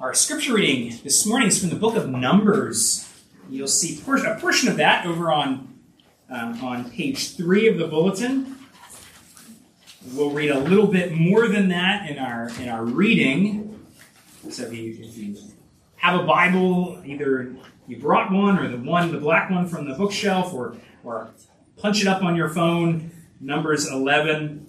Our scripture reading this morning is from the book of Numbers. You'll see a portion of that over on, uh, on page three of the bulletin. We'll read a little bit more than that in our, in our reading. So if you, if you have a Bible, either you brought one or the one, the black one from the bookshelf, or, or punch it up on your phone, Numbers 11.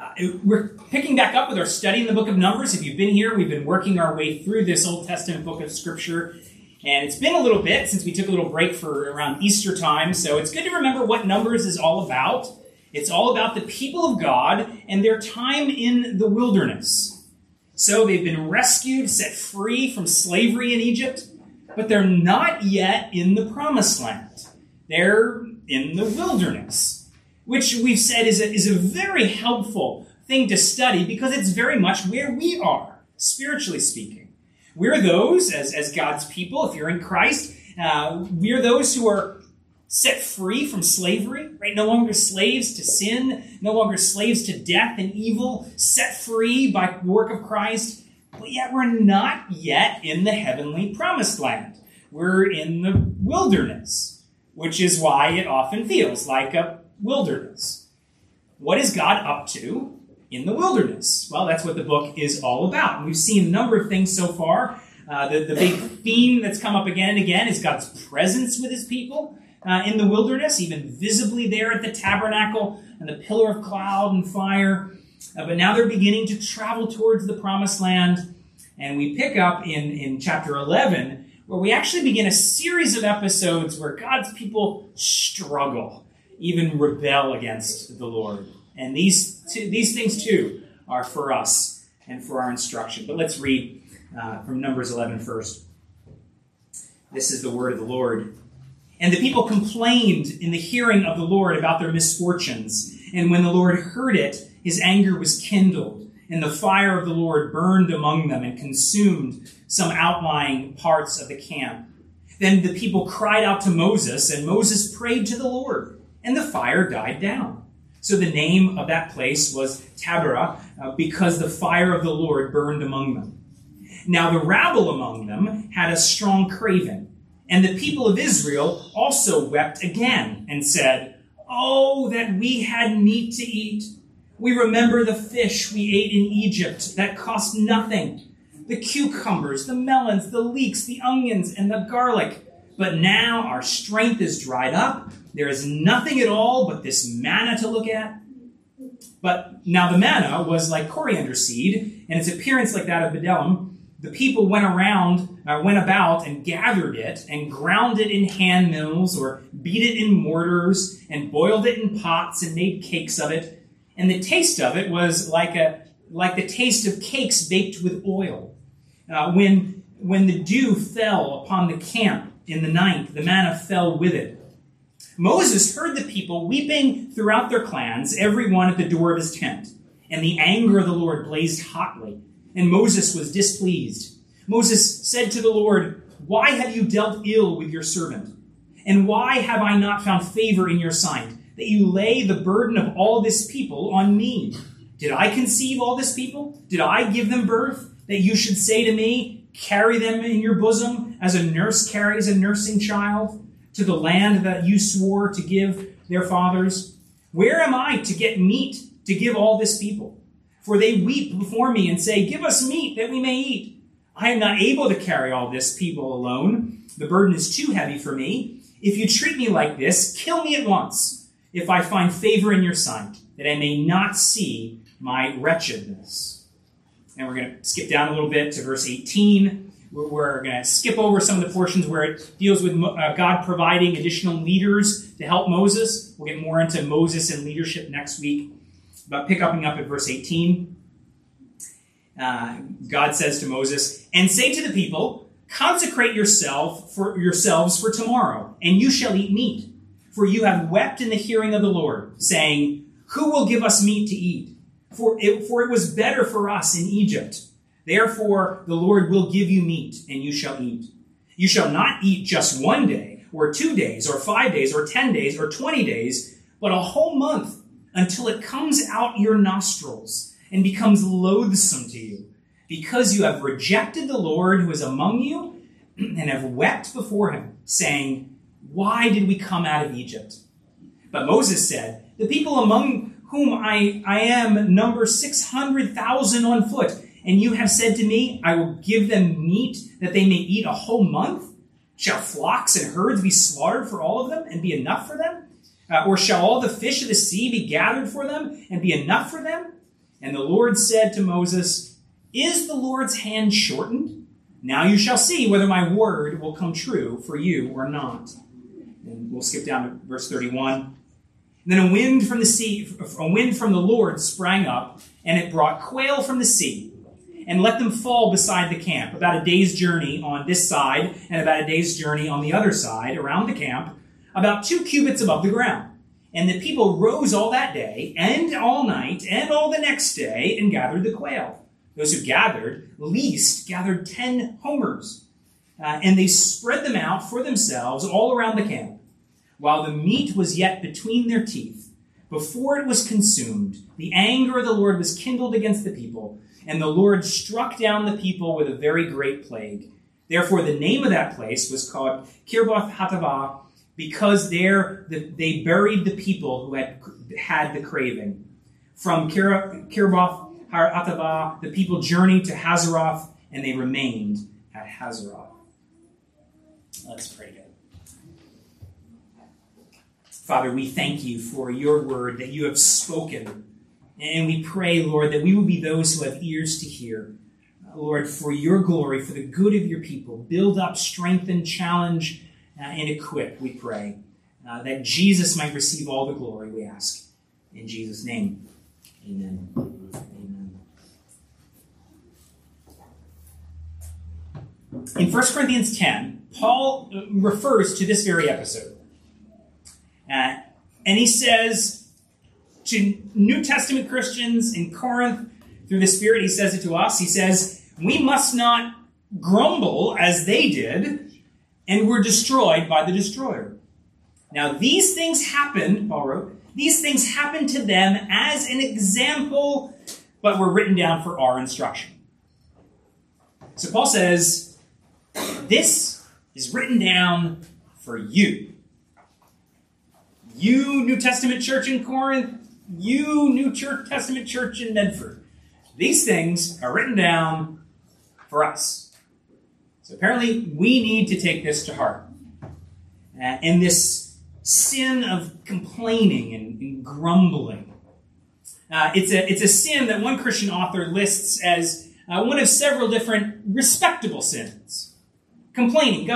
Uh, we're picking back up with our study in the book of Numbers. If you've been here, we've been working our way through this Old Testament book of Scripture. And it's been a little bit since we took a little break for around Easter time. So it's good to remember what Numbers is all about. It's all about the people of God and their time in the wilderness. So they've been rescued, set free from slavery in Egypt, but they're not yet in the promised land. They're in the wilderness which we've said is a, is a very helpful thing to study because it's very much where we are, spiritually speaking. We're those, as, as God's people, if you're in Christ, uh, we're those who are set free from slavery, right? No longer slaves to sin, no longer slaves to death and evil, set free by work of Christ. But yet we're not yet in the heavenly promised land. We're in the wilderness, which is why it often feels like a wilderness. What is God up to in the wilderness? Well, that's what the book is all about. we've seen a number of things so far. Uh, the, the big theme that's come up again and again is God's presence with his people uh, in the wilderness, even visibly there at the tabernacle and the pillar of cloud and fire. Uh, but now they're beginning to travel towards the promised land. And we pick up in, in chapter 11, where we actually begin a series of episodes where God's people struggle even rebel against the Lord. And these, these things too are for us and for our instruction. But let's read uh, from Numbers 11 first. This is the word of the Lord. And the people complained in the hearing of the Lord about their misfortunes. And when the Lord heard it, his anger was kindled, and the fire of the Lord burned among them and consumed some outlying parts of the camp. Then the people cried out to Moses, and Moses prayed to the Lord and the fire died down. So the name of that place was Taberah, uh, because the fire of the Lord burned among them. Now the rabble among them had a strong craving, and the people of Israel also wept again and said, Oh, that we had meat to eat. We remember the fish we ate in Egypt that cost nothing, the cucumbers, the melons, the leeks, the onions, and the garlic. But now our strength is dried up there is nothing at all but this manna to look at. But now the manna was like coriander seed, and its appearance like that of bdellium. The people went around, uh, went about, and gathered it, and ground it in hand mills, or beat it in mortars, and boiled it in pots, and made cakes of it. And the taste of it was like a like the taste of cakes baked with oil. Uh, when when the dew fell upon the camp in the night, the manna fell with it Moses heard the people weeping throughout their clans, every one at the door of his tent. And the anger of the Lord blazed hotly, and Moses was displeased. Moses said to the Lord, Why have you dealt ill with your servant? And why have I not found favor in your sight, that you lay the burden of all this people on me? Did I conceive all this people? Did I give them birth, that you should say to me, Carry them in your bosom, as a nurse carries a nursing child? To the land that you swore to give their fathers? Where am I to get meat to give all this people? For they weep before me and say, Give us meat that we may eat. I am not able to carry all this people alone. The burden is too heavy for me. If you treat me like this, kill me at once, if I find favor in your sight, that I may not see my wretchedness. And we're going to skip down a little bit to verse 18. We're, going to skip over some of the portions where it deals with uh, God providing additional leaders to help Moses. We'll get more into Moses and leadership next week. But pick up at verse 18. Uh, God says to Moses, And say to the people, Consecrate yourself for yourselves for tomorrow, and you shall eat meat. For you have wept in the hearing of the Lord, saying, Who will give us meat to eat? For it, for it was better for us in Egypt Therefore, the Lord will give you meat, and you shall eat. You shall not eat just one day, or two days, or five days, or ten days, or twenty days, but a whole month, until it comes out your nostrils and becomes loathsome to you. because you have rejected the Lord who is among you and have wept before him, saying, Why did we come out of Egypt? But Moses said, The people among whom I, I am number 600,000 on foot, and you have said to me, I will give them meat that they may eat a whole month? Shall flocks and herds be slaughtered for all of them and be enough for them? Uh, or shall all the fish of the sea be gathered for them and be enough for them? And the Lord said to Moses, Is the Lord's hand shortened? Now you shall see whether my word will come true for you or not. And we'll skip down to verse 31. And then a wind from the sea, a wind from the Lord sprang up, and it brought quail from the sea, and let them fall beside the camp, about a day's journey on this side, and about a day's journey on the other side, around the camp, about two cubits above the ground. And the people rose all that day, and all night, and all the next day, and gathered the quail. Those who gathered, least, gathered ten homers. Uh, and they spread them out for themselves all around the camp. While the meat was yet between their teeth, before it was consumed, the anger of the Lord was kindled against the people, and the Lord struck down the people with a very great plague. Therefore, the name of that place was called Kibroth Hattaavah, because there they buried the people who had had the craving. From Kibroth Hattaavah, the people journeyed to Hazeroth, and they remained at Hazeroth. Let's pray. Father, we thank you for your word that you have spoken. And we pray, Lord, that we will be those who have ears to hear. Lord, for your glory, for the good of your people, build up, strengthen, challenge, uh, and equip, we pray. Uh, that Jesus might receive all the glory, we ask. In Jesus' name, amen. Amen. In 1 Corinthians 10, Paul uh, refers to this very episode. Uh, and he says to New Testament Christians in Corinth, through the Spirit, he says it to us. He says, We must not grumble as they did and were destroyed by the destroyer. Now, these things happened, Paul wrote, these things happened to them as an example, but were written down for our instruction. So Paul says, this is written down for you. You, New Testament church in Corinth, you, New Church Testament church in Medford. These things are written down for us. So apparently, we need to take this to heart. Uh, and this sin of complaining and, and grumbling. Uh, it's, a, it's a sin that one Christian author lists as uh, one of several different respectable sins. Complaining,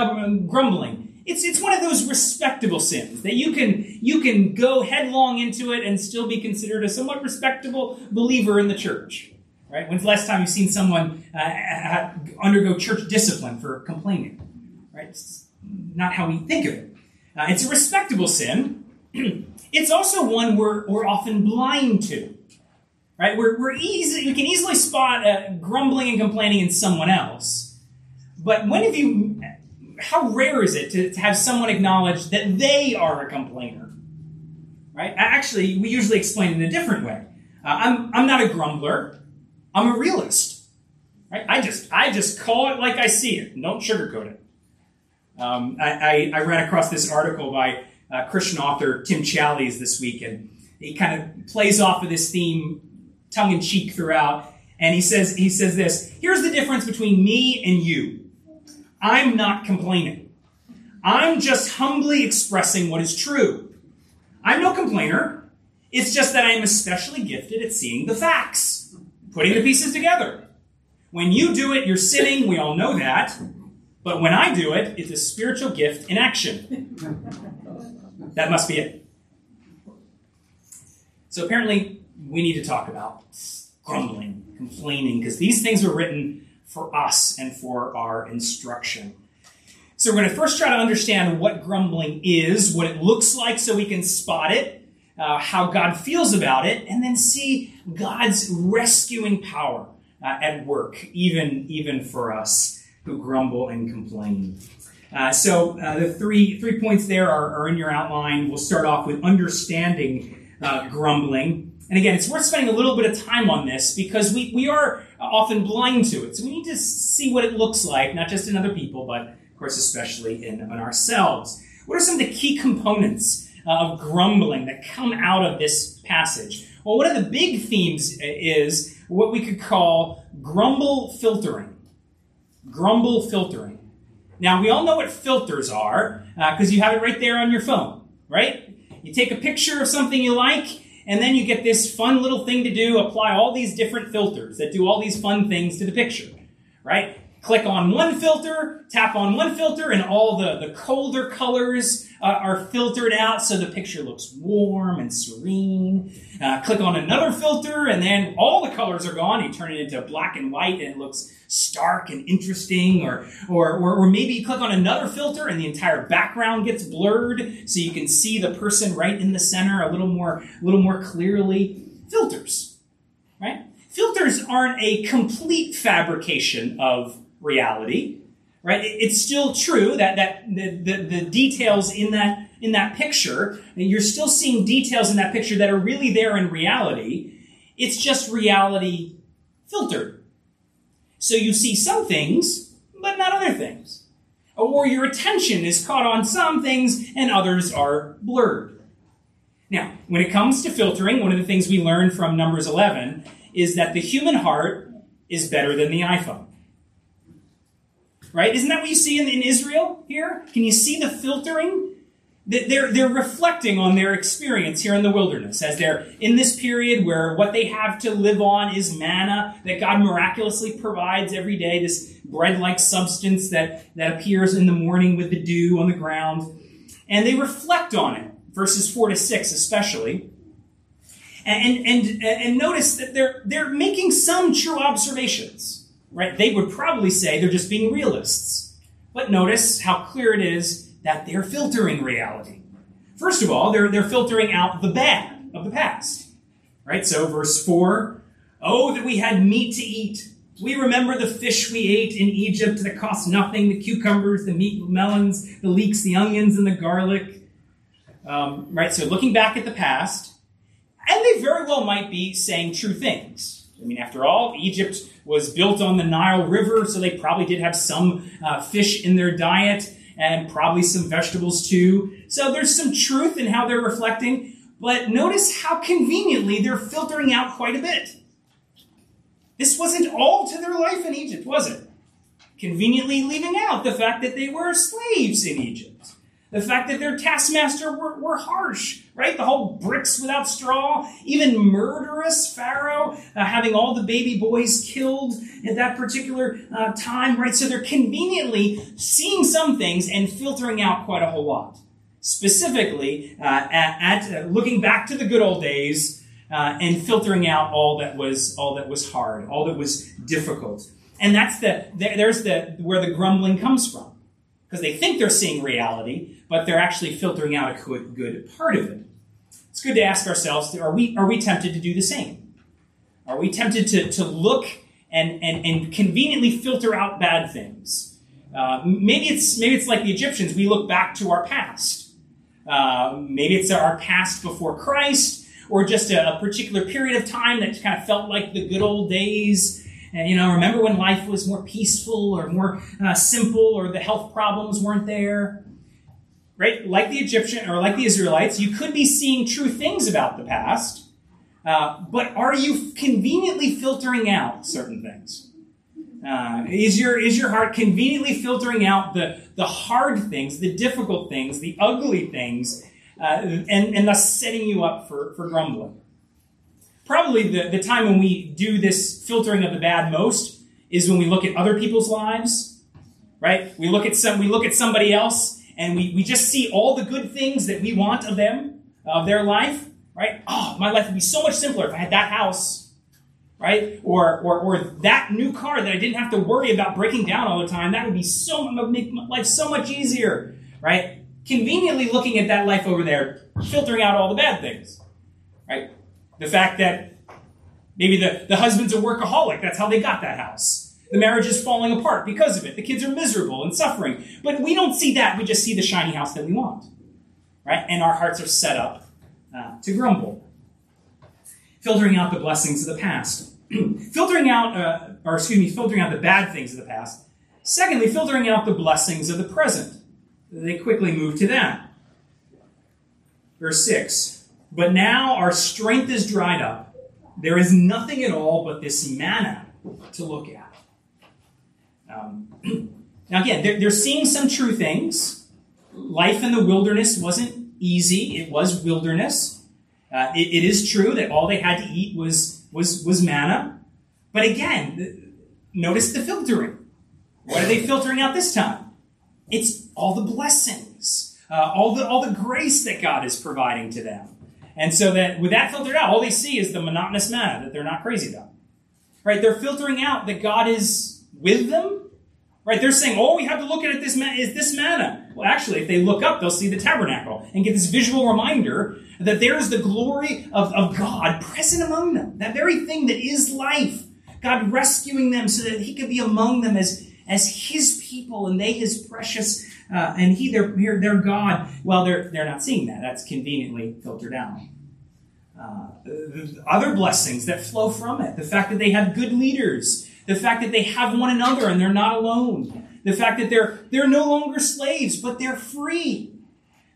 grumbling. It's, it's one of those respectable sins that you can, you can go headlong into it and still be considered a somewhat respectable believer in the church. Right? When's the last time you've seen someone uh, undergo church discipline for complaining? Right? It's not how we think of it. Uh, it's a respectable sin. it's also one we're, we're often blind to. Right? We're, we're easy, we can easily spot uh, grumbling and complaining in someone else. But when have you, how rare is it to, to have someone acknowledge that they are a complainer? Right? Actually, we usually explain it in a different way. Uh, I'm, I'm not a grumbler. I'm a realist. Right? I just I just call it like I see it. Don't sugarcoat it. Um, I, I, I, ran across this article by uh, Christian author Tim Challies this week, and he kind of plays off of this theme tongue in cheek throughout. And he says he says this: Here's the difference between me and you. I'm not complaining. I'm just humbly expressing what is true. I'm no complainer. It's just that I'm especially gifted at seeing the facts putting the pieces together. When you do it, you're sinning. We all know that. But when I do it, it's a spiritual gift in action. that must be it. So apparently, we need to talk about grumbling, complaining, because these things were written for us and for our instruction. So we're going to first try to understand what grumbling is, what it looks like so we can spot it, uh, how God feels about it, and then see God's rescuing power uh, at work, even, even for us who grumble and complain. Uh, so uh, the three, three points there are, are, in your outline. We'll start off with understanding uh, grumbling. And again, it's worth spending a little bit of time on this because we, we are often blind to it. So we need to see what it looks like, not just in other people, but of course, especially in, in ourselves. What are some of the key components uh, of grumbling that come out of this passage? Well, one of the big themes is what we could call grumble filtering. Grumble filtering. Now, we all know what filters are because uh, you have it right there on your phone, right? You take a picture of something you like, and then you get this fun little thing to do apply all these different filters that do all these fun things to the picture, right? Click on one filter, tap on one filter, and all the, the colder colors uh, are filtered out so the picture looks warm and serene. Uh, click on another filter, and then all the colors are gone. You turn it into black and white, and it looks stark and interesting. Or, or, or, or maybe you click on another filter, and the entire background gets blurred so you can see the person right in the center a little more, a little more clearly. Filters, right? Filters aren't a complete fabrication of reality, right? It's still true that, that the, the, the details in that, in that picture, you're still seeing details in that picture that are really there in reality. It's just reality filtered. So you see some things, but not other things. Or your attention is caught on some things and others are blurred. Now, when it comes to filtering, one of the things we learned from Numbers 11 is that the human heart is better than the iPhone right? Isn't that what you see in, in Israel here? Can you see the filtering? They're, they're reflecting on their experience here in the wilderness as they're in this period where what they have to live on is manna that God miraculously provides every day, this bread like substance that, that appears in the morning with the dew on the ground. And they reflect on it, verses 4 to 6 especially. And, and, and notice that they're, they're making some true observations right? They would probably say they're just being realists. But notice how clear it is that they're filtering reality. First of all, they're, they're filtering out the bad of the past. Right? So, verse 4 Oh, that we had meat to eat. We remember the fish we ate in Egypt that cost nothing the cucumbers, the meat melons, the leeks, the onions, and the garlic. Um, right? So, looking back at the past, and they very well might be saying true things. I mean, after all, Egypt was built on the Nile River, so they probably did have some uh, fish in their diet and probably some vegetables too. So there's some truth in how they're reflecting, but notice how conveniently they're filtering out quite a bit. This wasn't all to their life in Egypt, was it? Conveniently leaving out the fact that they were slaves in Egypt. The fact that their taskmaster were, were harsh, right? The whole bricks without straw, even murderous Pharaoh, uh, having all the baby boys killed at that particular uh, time, right? So they're conveniently seeing some things and filtering out quite a whole lot. Specifically, uh, at, at uh, looking back to the good old days uh, and filtering out all that was all that was hard, all that was difficult, and that's the there's the where the grumbling comes from because they think they're seeing reality, but they're actually filtering out a good, good part of it. It's good to ask ourselves are we, are we tempted to do the same? Are we tempted to, to look and, and, and conveniently filter out bad things? Uh, maybe, it's, maybe it's like the Egyptians. We look back to our past. Uh, maybe it's our past before Christ, or just a, a particular period of time that kind of felt like the good old days and, you know, remember when life was more peaceful or more uh, simple or the health problems weren't there? Right? Like the Egyptian or like the Israelites, you could be seeing true things about the past, uh, but are you conveniently filtering out certain things? Uh, is your is your heart conveniently filtering out the the hard things, the difficult things, the ugly things, uh, and and thus setting you up for for grumbling? Probably the, the time when we do this filtering of the bad most is when we look at other people's lives, right? We look at some, we look at somebody else and we, we just see all the good things that we want of them, uh, of their life, right? Oh, my life would be so much simpler if I had that house, right? Or, or, or that new car that I didn't have to worry about breaking down all the time. That would be so, make my life so much easier, right? Conveniently looking at that life over there, filtering out all the bad things, right? The fact that maybe the, the husband's a workaholic, that's how they got that house. The marriage is falling apart because of it. The kids are miserable and suffering. But we don't see that. We just see the shiny house that we want. Right? And our hearts are set up uh, to grumble. Filtering out the blessings of the past. Filtering out uh, or excuse me, filtering out the bad things of the past. Secondly, filtering out the blessings of the present. They quickly move to that. Verse 6 But now our strength is dried up. There is nothing at all but this manna to look at. Um, now, again, they're, they're seeing some true things. Life in the wilderness wasn't easy, it was wilderness. Uh, it, it is true that all they had to eat was, was, was manna. But again, notice the filtering. What are they filtering out this time? It's all the blessings, uh, all the all the grace that God is providing to them. And so that with that filtered out, all they see is the monotonous manna that they're not crazy about. Right? They're filtering out that God is with them. Right? They're saying, all we have to look at this man- is this manna. Well, actually, if they look up, they'll see the tabernacle and get this visual reminder that there is the glory of, of God present among them. That very thing that is life. God rescuing them so that He could be among them as as his people and they his precious uh, and he their, their god. Well they're they're not seeing that. That's conveniently filtered out uh, other blessings that flow from it. The fact that they have good leaders. The fact that they have one another and they're not alone. The fact that they're they're no longer slaves but they're free.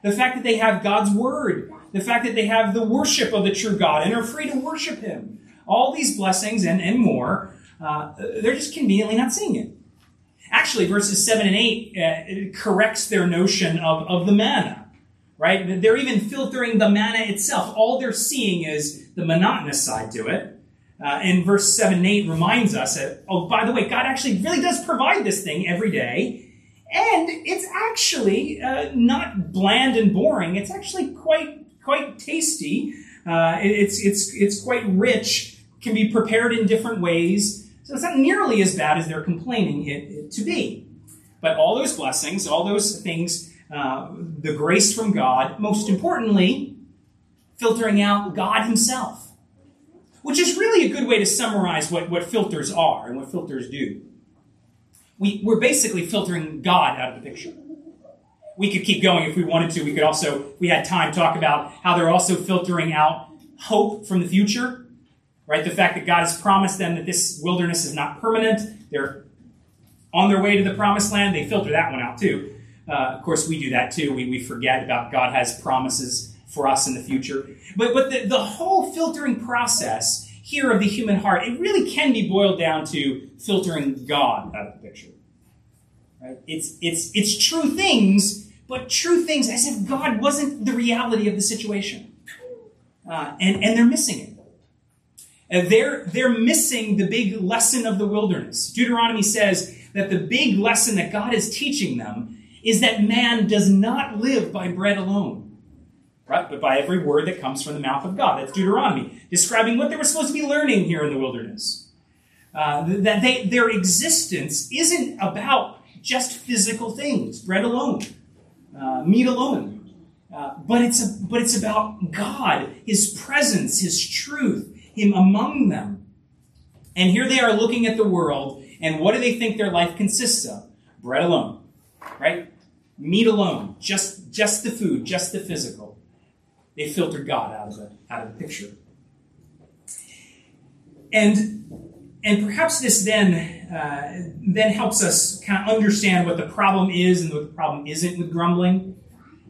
The fact that they have god's word. The fact that they have the worship of the true god and are free to worship him. All these blessings and, and more uh, they're just conveniently not seeing it Actually, verses 7 and 8 uh, corrects their notion of, of the manna, right? They're even filtering the manna itself. All they're seeing is the monotonous side to it. Uh, and verse 7 and 8 reminds us that, oh, by the way, God actually really does provide this thing every day. And it's actually uh, not bland and boring. It's actually quite quite tasty. Uh, it's it's it's quite rich. Can be prepared in different ways. So it's not nearly as bad as they're complaining it, to be. But all those blessings, all those things, uh, the grace from God, most importantly, filtering out God Himself, which is really a good way to summarize what, what filters are and what filters do. We, we're basically filtering God out of the picture. We could keep going if we wanted to. We could also, we had time, talk about how they're also filtering out hope from the future right? The fact that God has promised them that this wilderness is not permanent. They're on their way to the promised land. They filter that one out too. Uh, of course, we do that too. We, we forget about God has promises for us in the future. But, but the, the whole filtering process here of the human heart, it really can be boiled down to filtering God out of the picture. Right? It's, it's, it's true things, but true things as if God wasn't the reality of the situation. Uh, and, and they're missing it. And they're, they're missing the big lesson of the wilderness. Deuteronomy says that the big lesson that God is teaching them is that man does not live by bread alone, right? But by every word that comes from the mouth of God. That's Deuteronomy, describing what they were supposed to be learning here in the wilderness. Uh, that they, their existence isn't about just physical things, bread alone, uh, meat alone. Uh, but it's a, but it's about God, His presence, His truth, him among them. And here they are looking at the world, and what do they think their life consists of? Bread alone, right? Meat alone, just, just the food, just the physical. They filtered God out of the, out of the picture. And, and perhaps this then, uh, then helps us kind of understand what the problem is and what the problem isn't with grumbling.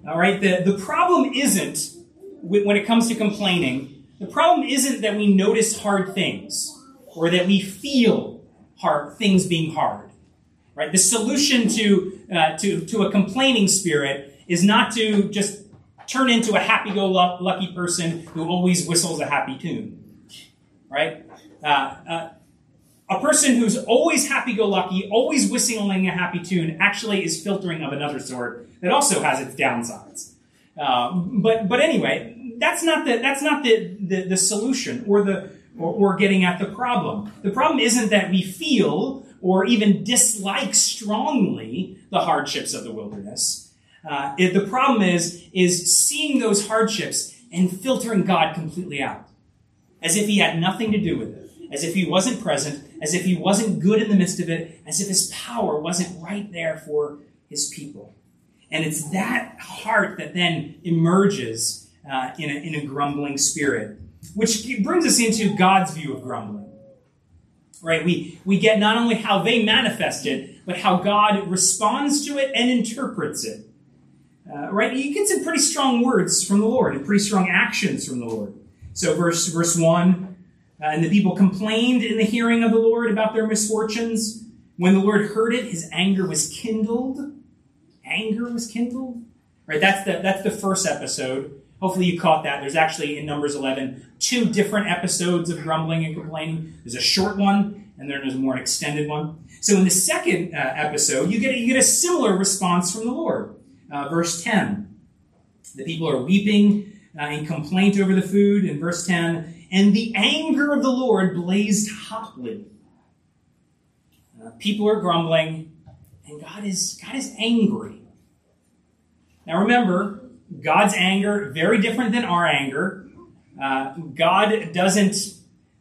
All right, the, the problem isn't when it comes to complaining the problem isn't that we notice hard things or that we feel hard things being hard. Right? The solution to, uh, to, to a complaining spirit is not to just turn into a happy-go-lucky person who always whistles a happy tune. Right? Uh, uh, a person who's always happy-go-lucky, always whistling a happy tune, actually is filtering of another sort that also has its downsides. Uh, but but anyway, that's not the that's not the, the, the solution or the or, or getting at the problem. The problem isn't that we feel or even dislike strongly the hardships of the wilderness. Uh, it, the problem is is seeing those hardships and filtering God completely out, as if He had nothing to do with it, as if He wasn't present, as if He wasn't good in the midst of it, as if His power wasn't right there for His people. And it's that heart that then emerges uh, in, a, in a grumbling spirit. Which brings us into God's view of grumbling. Right? We, we get not only how they manifest it, but how God responds to it and interprets it. Uh, right? You get some pretty strong words from the Lord and pretty strong actions from the Lord. So, verse, verse 1 uh, And the people complained in the hearing of the Lord about their misfortunes. When the Lord heard it, his anger was kindled. Anger was kindled. Right? That's the, that's the first episode. Hopefully you caught that. There's actually in Numbers 11 two different episodes of grumbling and complaining. There's a short one, and then there's a more extended one. So in the second uh, episode, you get you get a similar response from the Lord. Uh, verse 10, the people are weeping uh, in complaint over the food. In verse 10, and the anger of the Lord blazed hotly. Uh, people are grumbling, and God is God is angry. Now remember, God's anger, very different than our anger. Uh, God doesn't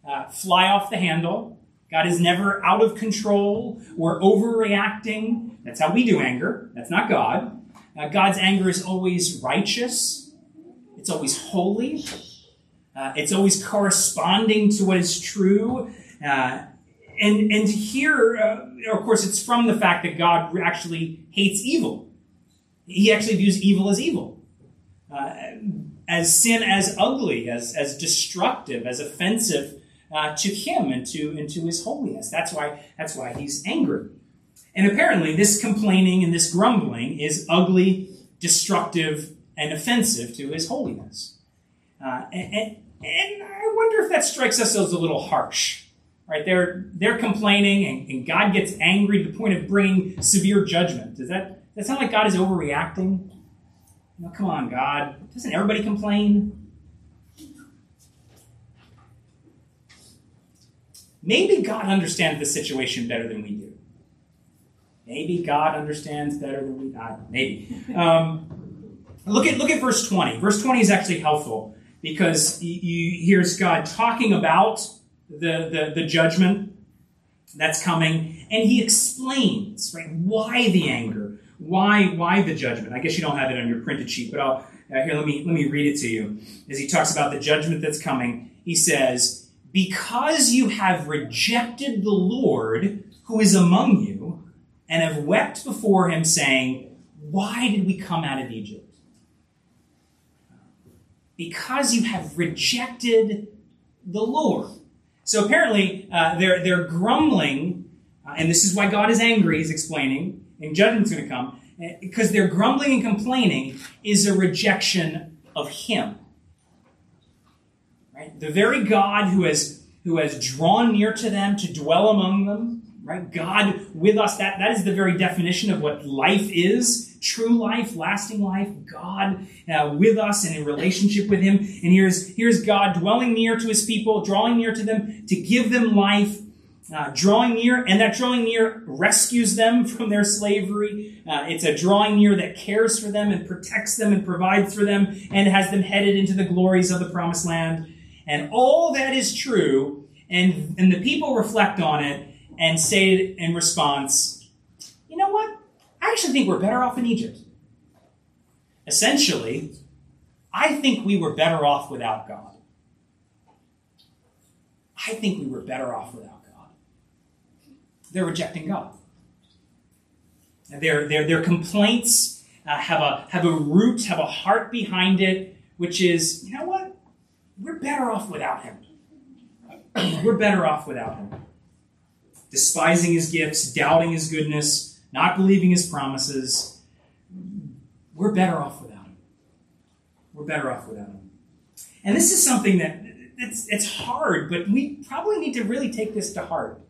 uh, fly off the handle. God is never out of control or overreacting. That's how we do anger. That's not God. Uh, God's anger is always righteous. It's always holy. Uh, it's always corresponding to what is true. Uh, and, and here, uh, of course, it's from the fact that God actually hates evil. He actually views evil as evil uh, as sin as ugly, as, as destructive, as offensive uh, to him and to, and to his holiness. That's why, that's why he's angry. And apparently, this complaining and this grumbling is ugly, destructive, and offensive to his holiness. Uh, and, and, and, I wonder if that strikes us as a little harsh. Right? They're, they're complaining, and, and God gets angry to the point of bringing severe judgment. Does that, does that sound like God is overreacting? No, come on, God. Doesn't everybody complain? Maybe God understands the situation better than we do. Maybe God understands better than we. Uh, maybe. Um, look at look at verse twenty. Verse twenty is actually helpful because you here's God talking about the, the the judgment that's coming, and He explains right why the anger, why, why the judgment? I guess you don't have it on your printed sheet, but I'll, uh, here, let me, let me read it to you. As he talks about the judgment that's coming, he says, Because you have rejected the Lord who is among you, and have wept before him, saying, Why did we come out of Egypt? Because you have rejected the Lord. So apparently, uh, they're, they're grumbling, uh, and this is why God is angry, he's explaining and judgment's going to come, because their grumbling and complaining is a rejection of Him. Right? The very God who has who has drawn near to them to dwell among them, right? God with us, that, that is the very definition of what life is true life, lasting life, God uh, with us and in relationship with Him. And here's, here's God dwelling near to His people, drawing near to them to give them life uh, drawing near, and that drawing near rescues them from their slavery. Uh, it's a drawing near that cares for them and protects them and provides for them and has them headed into the glories of the promised land. And all that is true, and, and the people reflect on it and say in response, you know what? I actually think we're better off in Egypt. Essentially, I think we were better off without God. I think we were better off without they're rejecting God. Their, their, their complaints uh, have, a, have a root, have a heart behind it, which is, you know what? We're better off without him. We're better off without him. Despising his gifts, doubting his goodness, not believing his promises. We're better off without him. We're better off without him. And this is something that it's, it's hard, but we probably need to really take this to heart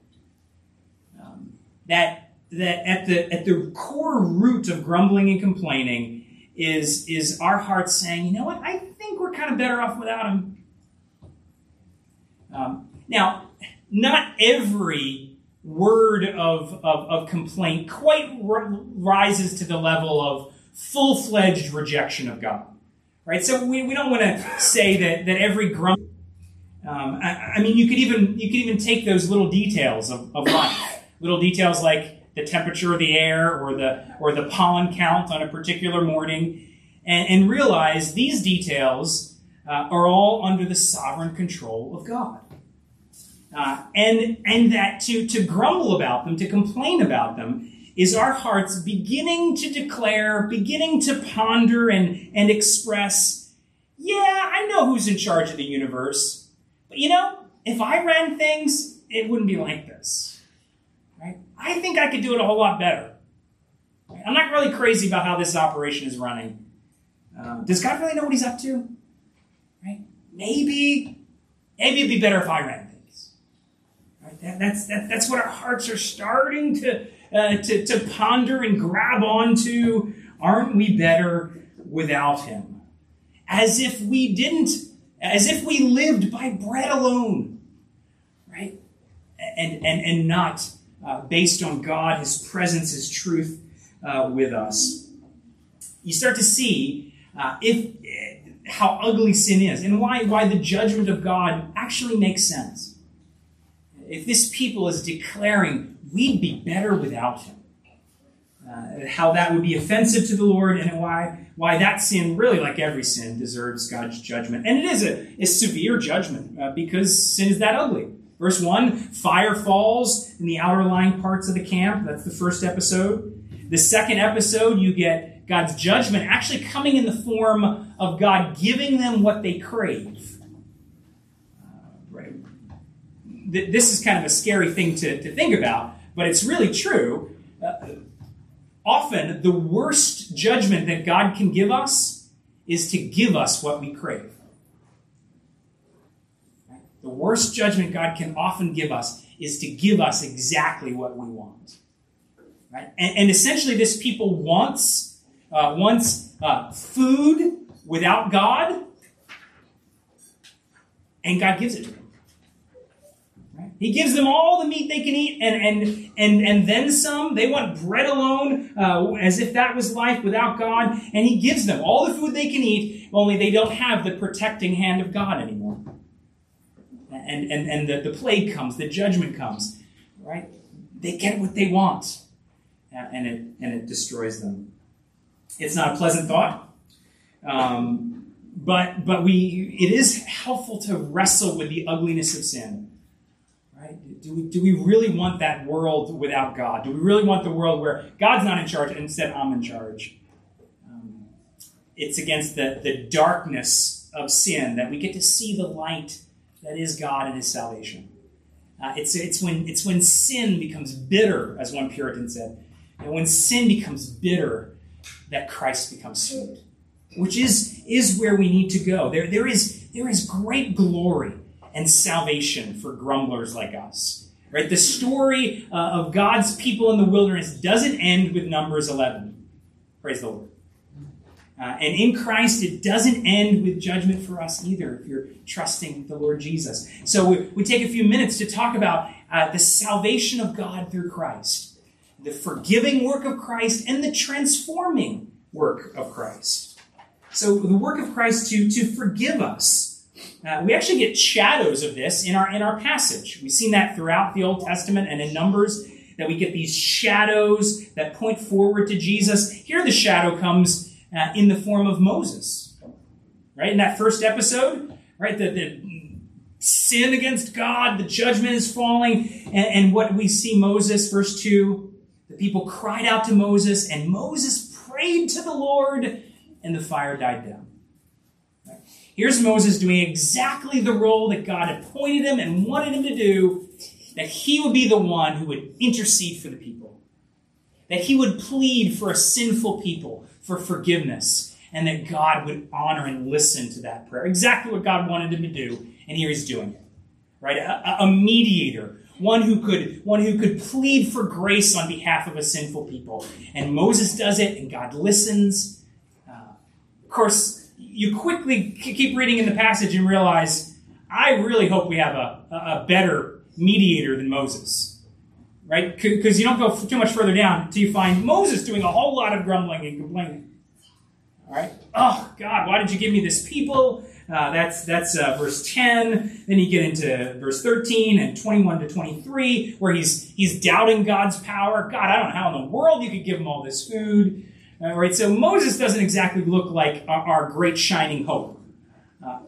that that at the at the core root of grumbling and complaining is is our hearts saying, you know what, I think we're kind of better off without him. Um, now, not every word of, of, of complaint quite r- rises to the level of full fledged rejection of God. Right? So we, we don't want to say that, that every grumble. Um, I, I, mean, you could even you could even take those little details of, of life little details like the temperature of the air or the or the pollen count on a particular morning, and, and realize these details uh, are all under the sovereign control of God. uh, and and that to to grumble about them, to complain about them, is our hearts beginning to declare, beginning to ponder and and express, yeah, I know who's in charge of the universe, but you know, if I ran things, it wouldn't be like this. I think I could do it a whole lot better. I'm not really crazy about how this operation is running. Um, does God really know what He's up to? Right? Maybe, maybe it'd be better if I ran things. Right? That, that's that, that's what our hearts are starting to, uh, to to ponder and grab onto. Aren't we better without Him? As if we didn't, as if we lived by bread alone, right? And and and not uh, based on God, His presence, His truth uh, with us. You start to see uh, if how ugly sin is and why why the judgment of God actually makes sense. If this people is declaring we'd be better without Him, uh, how that would be offensive to the Lord, and why why that sin, really like every sin, deserves God's judgment, and it is a, a severe judgment uh, because sin is that ugly. Verse 1 Fire falls in the outer lying parts of the camp. That's the first episode. The second episode, you get God's judgment actually coming in the form of God giving them what they crave. Uh, right? This is kind of a scary thing to, to think about, but it's really true. Uh, often, the worst judgment that God can give us is to give us what we crave. The worst judgment God can often give us is to give us exactly what we want. Right? And, and essentially, this people wants uh, wants uh, food without God, and God gives it to them. He gives them all the meat they can eat, and and and and then some. They want bread alone, uh, as if that was life without God, and He gives them all the food they can eat. Only they don't have the protecting hand of God anymore and, and, and the, the plague comes, the judgment comes, right? They get what they want, and it, and it destroys them. It's not a pleasant thought, um, but, but we, it is helpful to wrestle with the ugliness of sin. Right? Do we, do we really want that world without God? Do we really want the world where God's not in charge and instead I'm in charge? Um, it's against the, the darkness of sin that we get to see the light that is God and His salvation. Uh, it's, it's, when, it's when sin becomes bitter, as one Puritan said, and when sin becomes bitter, that Christ becomes sweet, which is, is where we need to go. There, there, is, there is great glory and salvation for grumblers like us. Right? The story uh, of God's people in the wilderness doesn't end with Numbers 11. Praise the Lord. Uh, and in Christ, it doesn't end with judgment for us either if you're trusting the Lord Jesus. So we, we take a few minutes to talk about uh, the salvation of God through Christ, the forgiving work of Christ, and the transforming work of Christ. So the work of Christ to, to forgive us. Uh, we actually get shadows of this in our in our passage. We've seen that throughout the Old Testament and in Numbers that we get these shadows that point forward to Jesus. Here the shadow comes uh, in the form of Moses. Right? In that first episode, right? The, the sin against God, the judgment is falling, and, and what we see Moses, verse 2, the people cried out to Moses, and Moses prayed to the Lord, and the fire died down. Here's Moses doing exactly the role that God had pointed him and wanted him to do, that he would be the one who would intercede for the people, that he would plead for a sinful people, for forgiveness and that God would honor and listen to that prayer. Exactly what God wanted him to do, and here he's doing it. Right? A, a, mediator, one who could one who could plead for grace on behalf of a sinful people. And Moses does it, and God listens. Uh, of course, you quickly keep reading in the passage and realize, I really hope we have a, a better mediator than Moses right? Because you don't go too much further down until you find Moses doing a whole lot of grumbling and complaining. All right. Oh God, why did you give me this people? Uh, that's that's uh, verse 10. Then you get into verse 13 and 21 to 23, where he's he's doubting God's power. God, I don't know how in the world you could give him all this food. All right. So Moses doesn't exactly look like our, our great shining hope. Uh,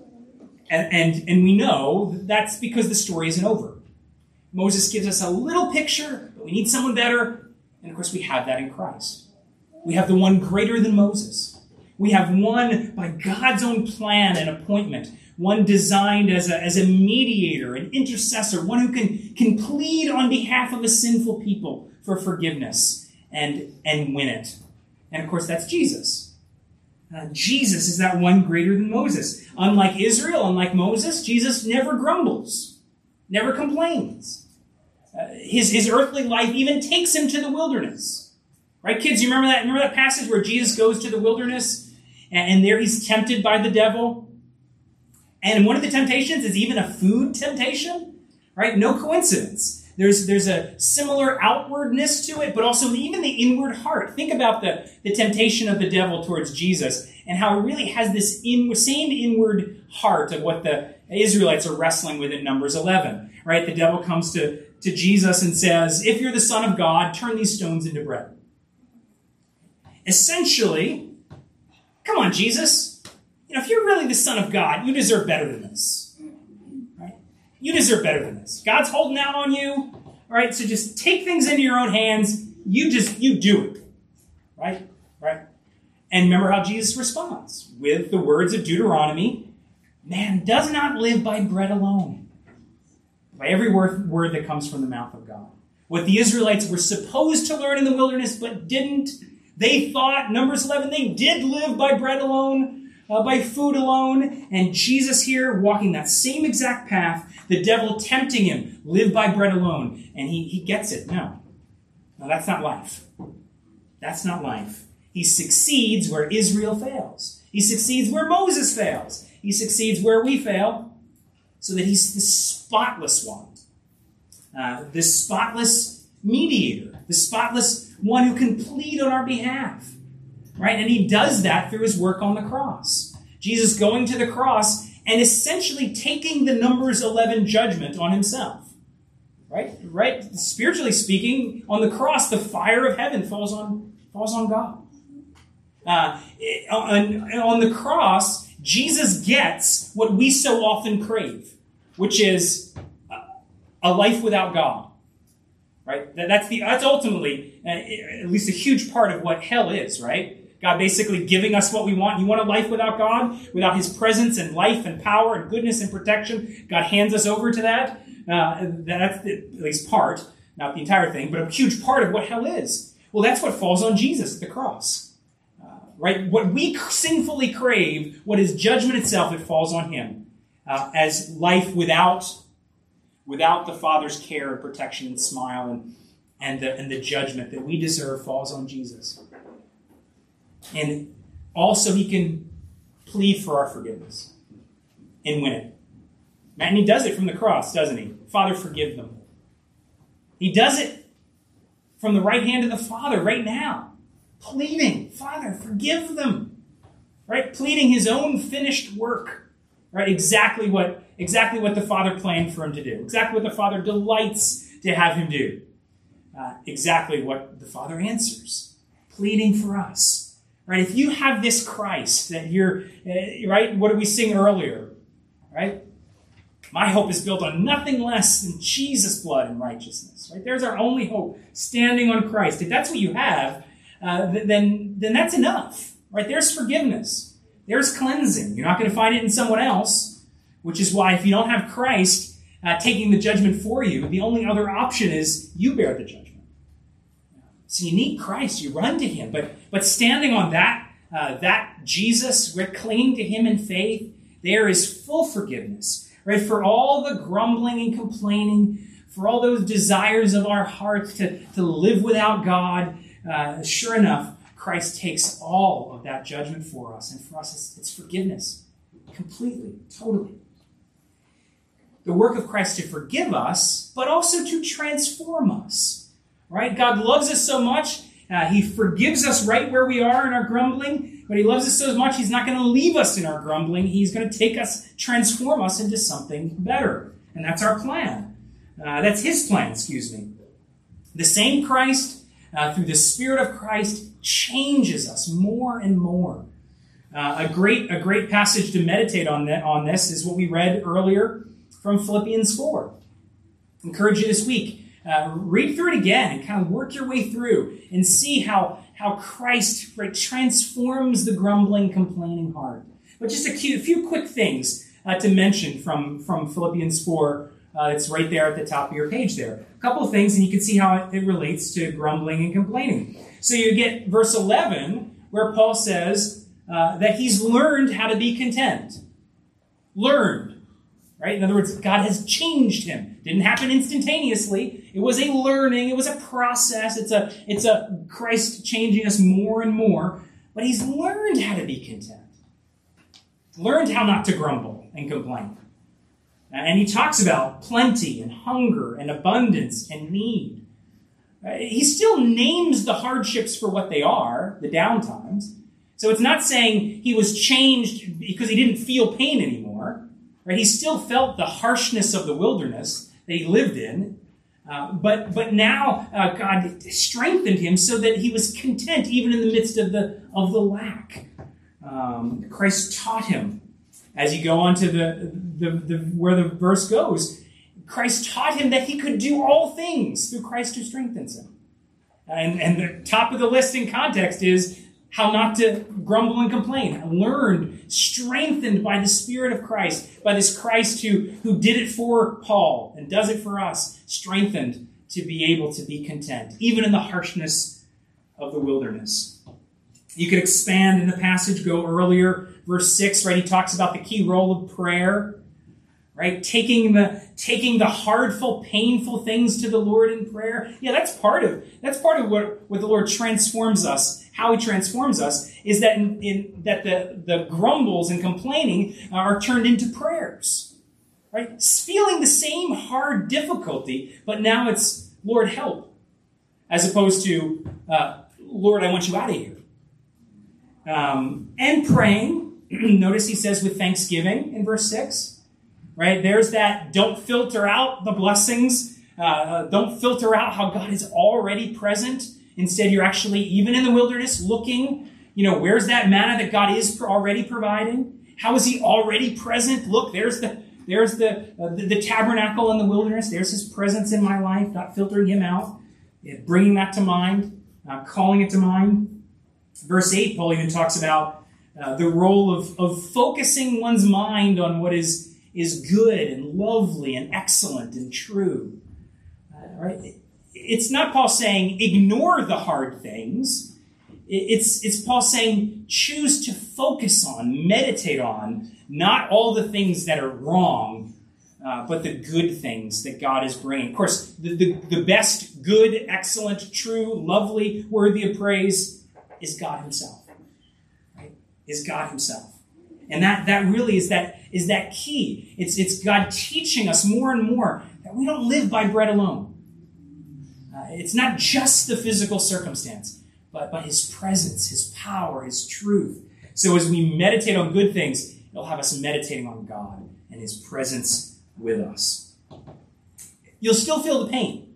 and, and and we know that's because the story isn't over. Moses gives us a little picture, but we need someone better. And of course, we have that in Christ. We have the one greater than Moses. We have one by God's own plan and appointment, one designed as a, as a mediator, an intercessor, one who can, can plead on behalf of a sinful people for forgiveness and, and win it. And of course, that's Jesus. Uh, Jesus is that one greater than Moses. Unlike Israel, unlike Moses, Jesus never grumbles, never complains. Uh, his, his earthly life even takes him to the wilderness. Right, kids, you remember that? Remember that passage where Jesus goes to the wilderness and, and there he's tempted by the devil? And one of the temptations is even a food temptation, right? No coincidence. There's, there's a similar outwardness to it, but also even the inward heart. Think about the, the temptation of the devil towards Jesus and how it really has this in, same inward heart of what the Israelites are wrestling with in Numbers 11, right? The devil comes to, to Jesus and says, If you're the Son of God, turn these stones into bread. Essentially, come on, Jesus. You know, if you're really the Son of God, you deserve better than this. Right? You deserve better than this. God's holding out on you. All right, so just take things into your own hands. You just you do it. Right? Right? And remember how Jesus responds with the words of Deuteronomy Man does not live by bread alone, by every word, that comes from the mouth of God. What the Israelites were supposed to learn in the wilderness but didn't, they thought, Numbers 11, they did live by bread alone uh, by food alone, and Jesus here walking that same exact path, the devil tempting him, live by bread alone, and he, he gets it. No. No, that's not life. That's not life. He succeeds where Israel fails. He succeeds where Moses fails. He succeeds where we fail, so that he's the spotless one. Uh, the spotless mediator, the spotless one who can plead on our behalf right? And he does that through his work on the cross. Jesus going to the cross and essentially taking the numbers 11 judgment on himself. Right? Right? Spiritually speaking, on the cross, the fire of heaven falls on, falls on God. Uh, on, on the cross, Jesus gets what we so often crave, which is a life without God. Right? That's the that's ultimately uh, at least a huge part of what hell is. Right? God basically giving us what we want. You want a life without God, without His presence and life and power and goodness and protection. God hands us over to that. Uh, that's the, at least part, not the entire thing, but a huge part of what hell is. Well, that's what falls on Jesus at the cross. Right? What we sinfully crave, what is judgment itself, it falls on Him uh, as life without without the Father's care and protection and smile and and the, and the judgment that we deserve falls on Jesus. And also, he can plead for our forgiveness and win it. And he does it from the cross, doesn't he? Father, forgive them. He does it from the right hand of the Father right now, pleading, Father, forgive them. Right? Pleading his own finished work. Right? Exactly what exactly what the Father planned for him to do. Exactly what the Father delights to have him do. Uh, exactly what the Father answers. Pleading for us. Right? If you have this Christ that you're, uh, right? What did we sing earlier? Right? My hope is built on nothing less than Jesus' blood and righteousness. Right? There's our only hope, standing on Christ. If that's what you have, uh, then then that's enough. Right? There's forgiveness. There's cleansing. You're not going to find it in someone else, which is why if you don't have Christ uh, taking the judgment for you, the only other option is you bear the judgment. So you need Christ. You run to Him. But but standing on that uh, that Jesus, we're clinging to Him in faith. There is full forgiveness, right? For all the grumbling and complaining, for all those desires of our hearts to, to live without God. Uh, sure enough, Christ takes all of that judgment for us, and for us, it's, it's forgiveness completely, totally the work of Christ to forgive us, but also to transform us right? God loves us so much. Uh, he forgives us right where we are in our grumbling, but He loves us so much, He's not going to leave us in our grumbling. He's going to take us, transform us into something better. And that's our plan. Uh, that's His plan, excuse me. The same Christ, uh, through the Spirit of Christ, changes us more and more. Uh, a great a great passage to meditate on that on this is what we read earlier from Philippians 4. encourage you this week. Uh, read through it again and kind of work your way through and see how, how Christ right, transforms the grumbling, complaining heart. But just a few, few quick things uh, to mention from, from Philippians 4. Uh, it's right there at the top of your page there. Couple things, and you can see how it, it relates to grumbling and complaining. So you get verse 11, where Paul says uh, that he's learned how to be content. Learned. Right? In other words, God has changed him. Didn't happen instantaneously. It was a learning, it was a process. It's a it's a Christ changing us more and more, but he's learned how to be content. Learned how not to grumble and complain. And he talks about plenty and hunger and abundance and need. Uh, he still names the hardships for what they are, the downtimes. So it's not saying he was changed because he didn't feel pain anymore. Right? He still felt the harshness of the wilderness that he lived in. Uh, but but now uh, God strengthened him so that he was content even in the midst of the of the lack. Um, Christ taught him as you go on to the, the, the where the verse goes. Christ taught him that he could do all things through Christ who strengthens him. And, and the top of the list in context is how not to grumble and complain. Learned, strengthened by the Spirit of Christ, by this Christ who, who did it for Paul and does it for us, strengthened to be able to be content, even in the harshness of the wilderness. You could expand in the passage, go earlier, verse 6, right? He talks about the key role of prayer right? Taking the taking the hardful painful things to the lord in prayer. Yeah that's part of that's part of what, what the lord transforms us how he transforms us is that in, in that the, the grumbles and complaining are turned into prayers right? Feeling the same hard difficulty but now it's lord help as opposed to uh, lord i want you out of here. Um, and praying notice he says with thanksgiving in verse 6 right? There's that don't filter out the blessings, uh, uh, don't filter out how God is already present. Instead, you're actually, even in the wilderness, looking, you know, where's that manna that God is already providing? How is He already present? Look, there's the there's the, uh, the, the tabernacle in the wilderness. There's His presence in my life, not filtering Him out, bringing that to mind, uh, calling it to mind. Verse eight, Paul even talks about uh, the role of of focusing one's mind on what is is good and lovely and excellent and true. Uh, right? It's not Paul saying ignore the hard things. It's, it's Paul saying choose to focus on, meditate on, not all the things that are wrong, uh, but the good things that God is bringing. Of course, the, the, the best, good, excellent, true, lovely, worthy of praise is God Himself. Is God Himself. And that, that really is that, is that key. It's, it's God teaching us more and more that we don't live by bread alone. Uh, it's not just the physical circumstance, but, but His presence, His power, His truth. So as we meditate on good things, it'll have us meditating on God and His presence with us. You'll still feel the pain.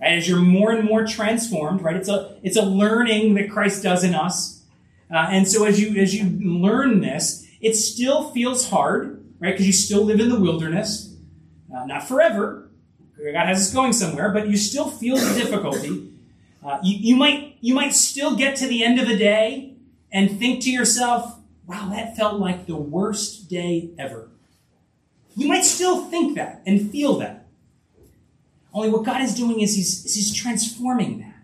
Right? As you're more and more transformed, right? It's a, it's a learning that Christ does in us. Uh, and so as you, as you learn this, it still feels hard, right? Because you still live in the wilderness. Uh, not forever. God has us going somewhere, but you still feel the difficulty. Uh, you, you, might, you might still get to the end of the day and think to yourself, wow, that felt like the worst day ever. You might still think that and feel that. Only what God is doing is He's, is he's transforming that.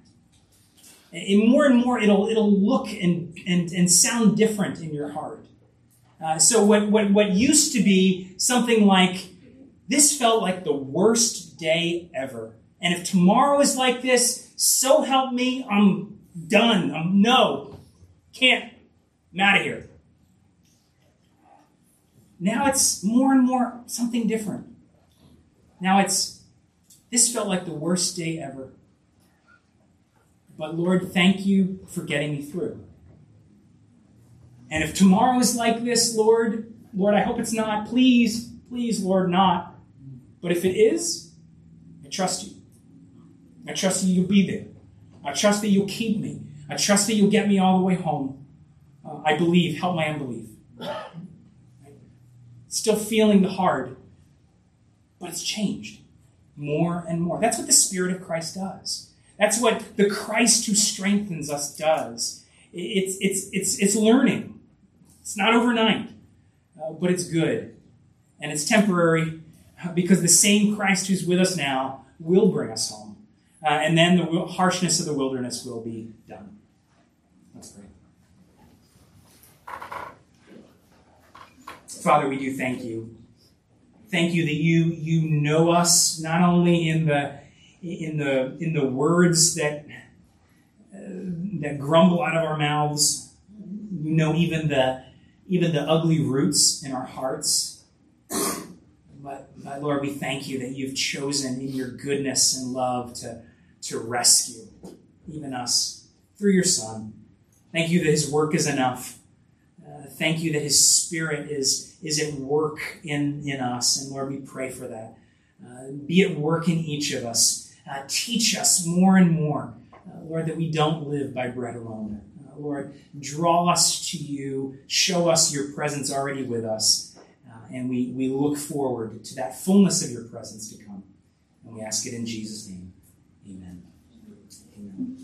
And more and more, it'll, it'll look and, and, and sound different in your heart. Uh, so what, what, what used to be something like, this felt like the worst day ever. And if tomorrow is like this, so help me, I'm done. I'm no, can't, I'm out of here. Now it's more and more something different. Now it's, this felt like the worst day ever. But Lord, thank you for getting me through. And if tomorrow is like this, Lord, Lord, I hope it's not. Please, please, Lord, not. But if it is, I trust you. I trust that you'll be there. I trust that you'll keep me. I trust that you'll get me all the way home. Uh, I believe. Help my unbelief. Still feeling the hard, but it's changed. more and more. That's what the Spirit of Christ does. That's what the Christ who strengthens us does. It's, it's, it's, it's learning. It's not overnight, uh, but it's good. And it's temporary because the same Christ who's with us now will bring us home. Uh, and then the harshness of the wilderness will be done. Let's pray. Father, we do thank you. Thank you that you you know us not only in the in the in the words that uh, that grumble out of our mouths. You know even the even the ugly roots in our hearts. But, but Lord, we thank you that you've chosen in your goodness and love to, to rescue even us through your Son. Thank you that his work is enough. Uh, thank you that his spirit is, is at work in, in us. And Lord, we pray for that. Uh, be at work in each of us. Uh, teach us more and more, uh, Lord, that we don't live by bread alone. Uh, Lord, draw us to you. Show us your presence already with us. Uh, and we, we look forward to that fullness of your presence to come. And we ask it in Jesus' name. Amen. Amen.